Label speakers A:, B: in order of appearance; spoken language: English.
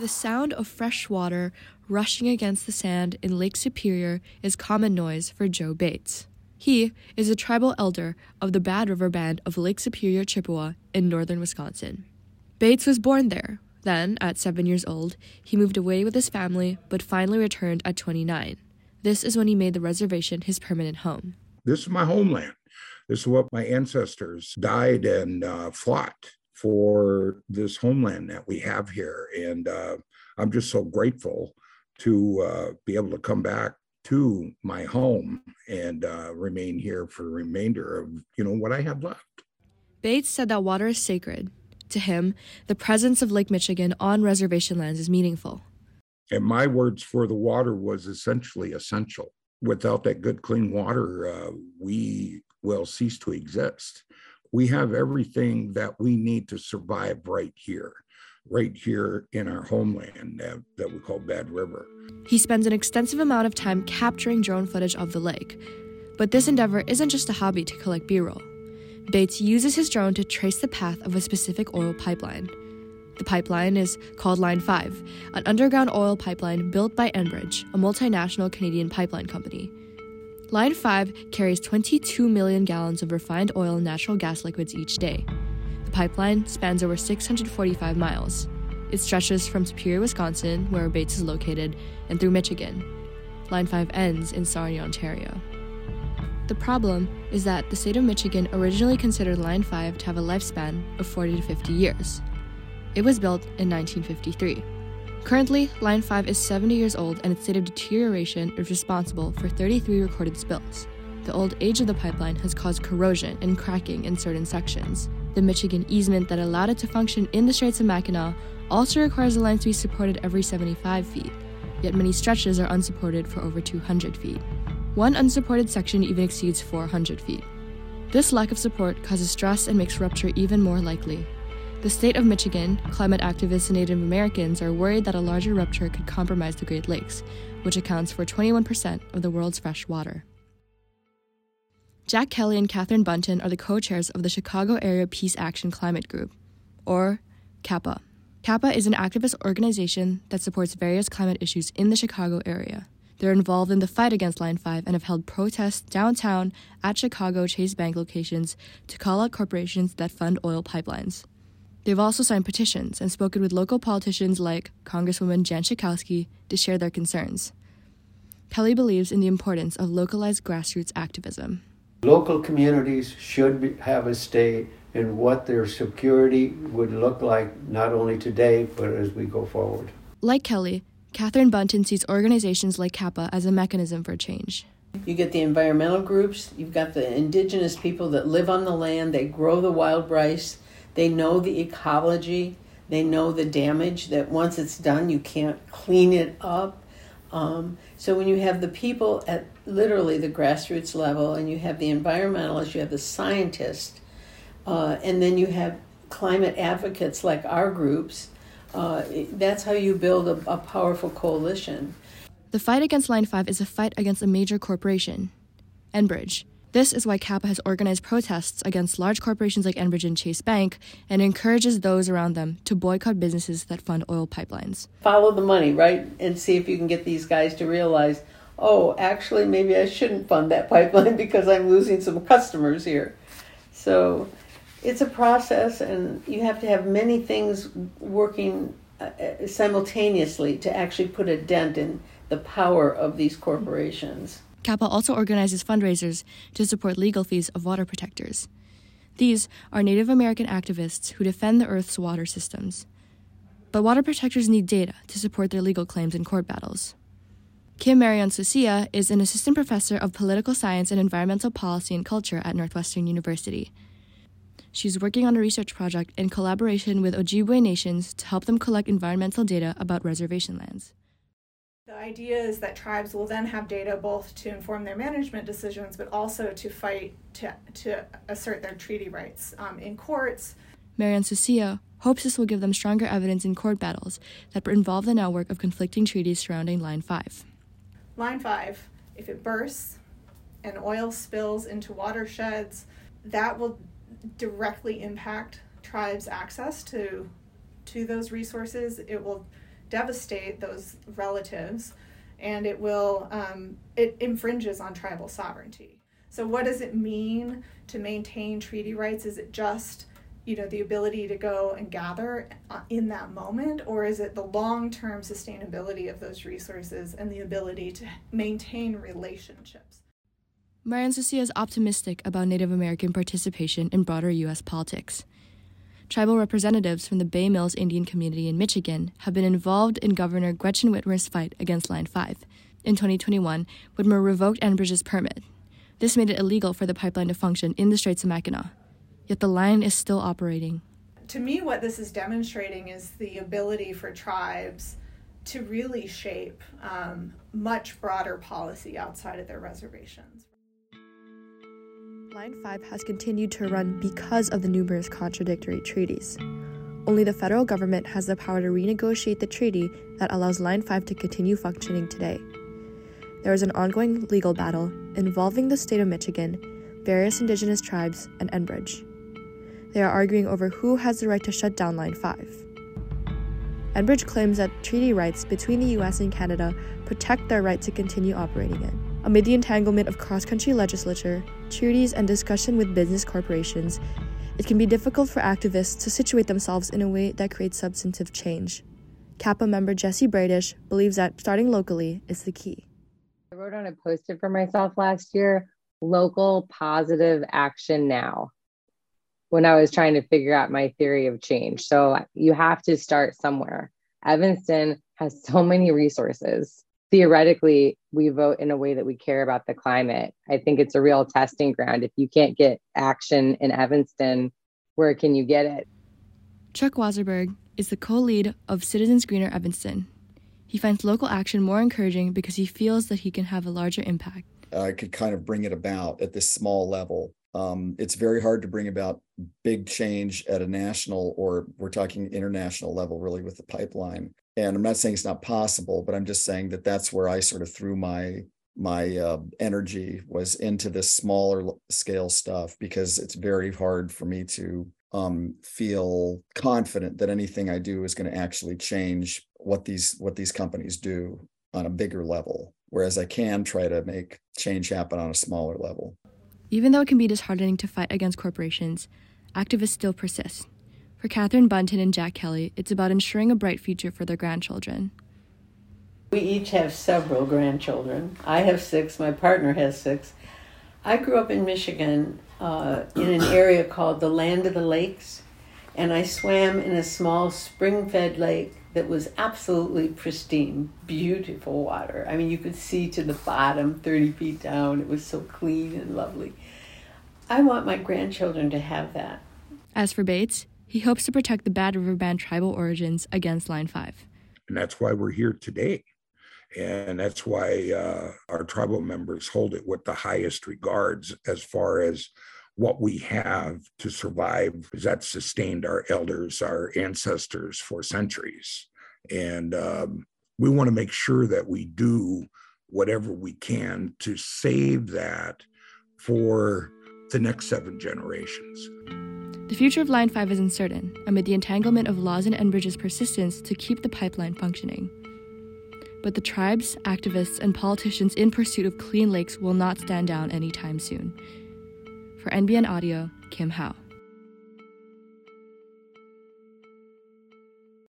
A: The sound of fresh water rushing against the sand in Lake Superior is common noise for Joe Bates. He is a tribal elder of the Bad River Band of Lake Superior, Chippewa, in northern Wisconsin. Bates was born there. Then, at seven years old, he moved away with his family, but finally returned at 29. This is when he made the reservation his permanent home.
B: This is my homeland. This is what my ancestors died and uh, fought for this homeland that we have here. And uh, I'm just so grateful to uh, be able to come back to my home and uh, remain here for the remainder of you know what I have left.
A: Bates said that water is sacred. To him, the presence of Lake Michigan on reservation lands is meaningful.
B: And my words for the water was essentially essential. Without that good, clean water, uh, we will cease to exist. We have everything that we need to survive right here right here in our homeland that, that we call Bad River.
A: He spends an extensive amount of time capturing drone footage of the lake. But this endeavor isn't just a hobby to collect B roll. Bates uses his drone to trace the path of a specific oil pipeline. The pipeline is called Line 5, an underground oil pipeline built by Enbridge, a multinational Canadian pipeline company. Line 5 carries 22 million gallons of refined oil and natural gas liquids each day. The pipeline spans over 645 miles. It stretches from Superior, Wisconsin, where Bates is located, and through Michigan. Line 5 ends in Sarnia, Ontario. The problem is that the state of Michigan originally considered Line 5 to have a lifespan of 40 to 50 years. It was built in 1953. Currently, Line 5 is 70 years old and its state of deterioration is responsible for 33 recorded spills. The old age of the pipeline has caused corrosion and cracking in certain sections, the Michigan easement that allowed it to function in the Straits of Mackinac also requires the line to be supported every 75 feet, yet many stretches are unsupported for over 200 feet. One unsupported section even exceeds 400 feet. This lack of support causes stress and makes rupture even more likely. The state of Michigan, climate activists, and Native Americans are worried that a larger rupture could compromise the Great Lakes, which accounts for 21% of the world's fresh water. Jack Kelly and Catherine Bunton are the co chairs of the Chicago Area Peace Action Climate Group, or CAPA. CAPA is an activist organization that supports various climate issues in the Chicago area. They're involved in the fight against Line 5 and have held protests downtown at Chicago Chase Bank locations to call out corporations that fund oil pipelines. They've also signed petitions and spoken with local politicians like Congresswoman Jan Schakowsky to share their concerns. Kelly believes in the importance of localized grassroots activism.
C: Local communities should be, have a say in what their security would look like, not only today, but as we go forward.
A: Like Kelly, Catherine Bunton sees organizations like CAPA as a mechanism for change.
D: You get the environmental groups, you've got the indigenous people that live on the land, they grow the wild rice, they know the ecology, they know the damage that once it's done, you can't clean it up. Um, so when you have the people at literally the grassroots level, and you have the environmentalists, you have the scientists, uh, and then you have climate advocates like our groups, uh, that's how you build a, a powerful coalition.
A: The fight against Line 5 is a fight against a major corporation, Enbridge. This is why CAPA has organized protests against large corporations like Enbridge and Chase Bank and encourages those around them to boycott businesses that fund oil pipelines.
D: Follow the money, right? And see if you can get these guys to realize, oh, actually, maybe I shouldn't fund that pipeline because I'm losing some customers here. So it's a process, and you have to have many things working uh, simultaneously to actually put a dent in the power of these corporations.
A: CAPA also organizes fundraisers to support legal fees of water protectors. These are Native American activists who defend the Earth's water systems. But water protectors need data to support their legal claims in court battles. Kim Marion Suiseeya is an assistant professor of political science and environmental policy and culture at Northwestern University. She's working on a research project in collaboration with Ojibwe nations to help them collect environmental data about reservation lands.
E: Idea is that tribes will then have data both to inform their management decisions, but also to fight to, to assert their treaty rights um, in courts.
A: Marion Suiseeya hopes this will give them stronger evidence in court battles that involve the network of conflicting treaties surrounding Line 5.
E: Line 5, if it bursts and oil spills into watersheds, that will directly impact tribes' access to to those resources. It will devastate those relatives and it will um, it infringes on tribal sovereignty so what does it mean to maintain treaty rights is it just you know the ability to go and gather uh, in that moment or is it the long-term sustainability of those resources and the ability to maintain relationships
A: Marion Suiseeya is optimistic about Native American participation in broader U.S. politics. Tribal representatives from the Bay Mills Indian community in Michigan have been involved in Governor Gretchen Whitmer's fight against Line 5. In 2021, Whitmer revoked Enbridge's permit. This made it illegal for the pipeline to function in the Straits of Mackinac. Yet the line is still operating.
E: To me, what this is demonstrating is the ability for tribes to really shape um, much broader policy outside of their reservations.
A: Line 5 has continued to run because of the numerous contradictory treaties. Only the federal government has the power to renegotiate the treaty that allows Line 5 to continue functioning today. There is an ongoing legal battle involving the state of Michigan, various indigenous tribes, and Enbridge. They are arguing over who has the right to shut down Line 5. Enbridge claims that treaty rights between the US and Canada protect their right to continue operating it. Amid the entanglement of cross country legislature, treaties, and discussion with business corporations, it can be difficult for activists to situate themselves in a way that creates substantive change. CAPA member Jesse Bradish believes that starting locally is the key.
F: I wrote on a post it for myself last year local positive action now when I was trying to figure out my theory of change. So you have to start somewhere. Evanston has so many resources theoretically we vote in a way that we care about the climate. I think it's a real testing ground. If you can't get action in Evanston, where can you get it?
A: Chuck Wasserberg is the co lead of Citizens Greener Evanston. He finds local action more encouraging because he feels that he can have a larger impact.
G: I could kind of bring it about at this small level. Um, it's very hard to bring about big change at a national or we're talking international level, really, with the pipeline and i'm not saying it's not possible but i'm just saying that that's where i sort of threw my my uh, energy was into this smaller scale stuff because it's very hard for me to um, feel confident that anything I do is going to actually change what these what these companies do on a bigger level. Whereas I can try to make change happen on a smaller level.
A: Even though it can be disheartening to fight against corporations, activists still persist. For Catherine Bunton and Jack Kelly, it's about ensuring a bright future for their grandchildren.
D: We each have several grandchildren. I have six, my partner has six. I grew up in Michigan uh, in an area called the Land of the Lakes, and I swam in a small spring fed lake that was absolutely pristine, beautiful water. I mean, you could see to the bottom 30 feet down. It was so clean and lovely. I want my grandchildren to have that.
A: As for Bates, he hopes to protect the Bad River Band tribal origins against Line 5.
B: And that's why we're here today. And that's why uh, our tribal members hold it with the highest regards as far as what we have to survive is that sustained our elders, our ancestors for centuries. And um, we want to make sure that we do whatever we can to save that for the next seven generations.
A: The future of Line 5 is uncertain amid the entanglement of laws and Enbridge's persistence to keep the pipeline functioning. But the tribes, activists, and politicians in pursuit of clean lakes will not stand down anytime soon. For NBN Audio, Kim Howe.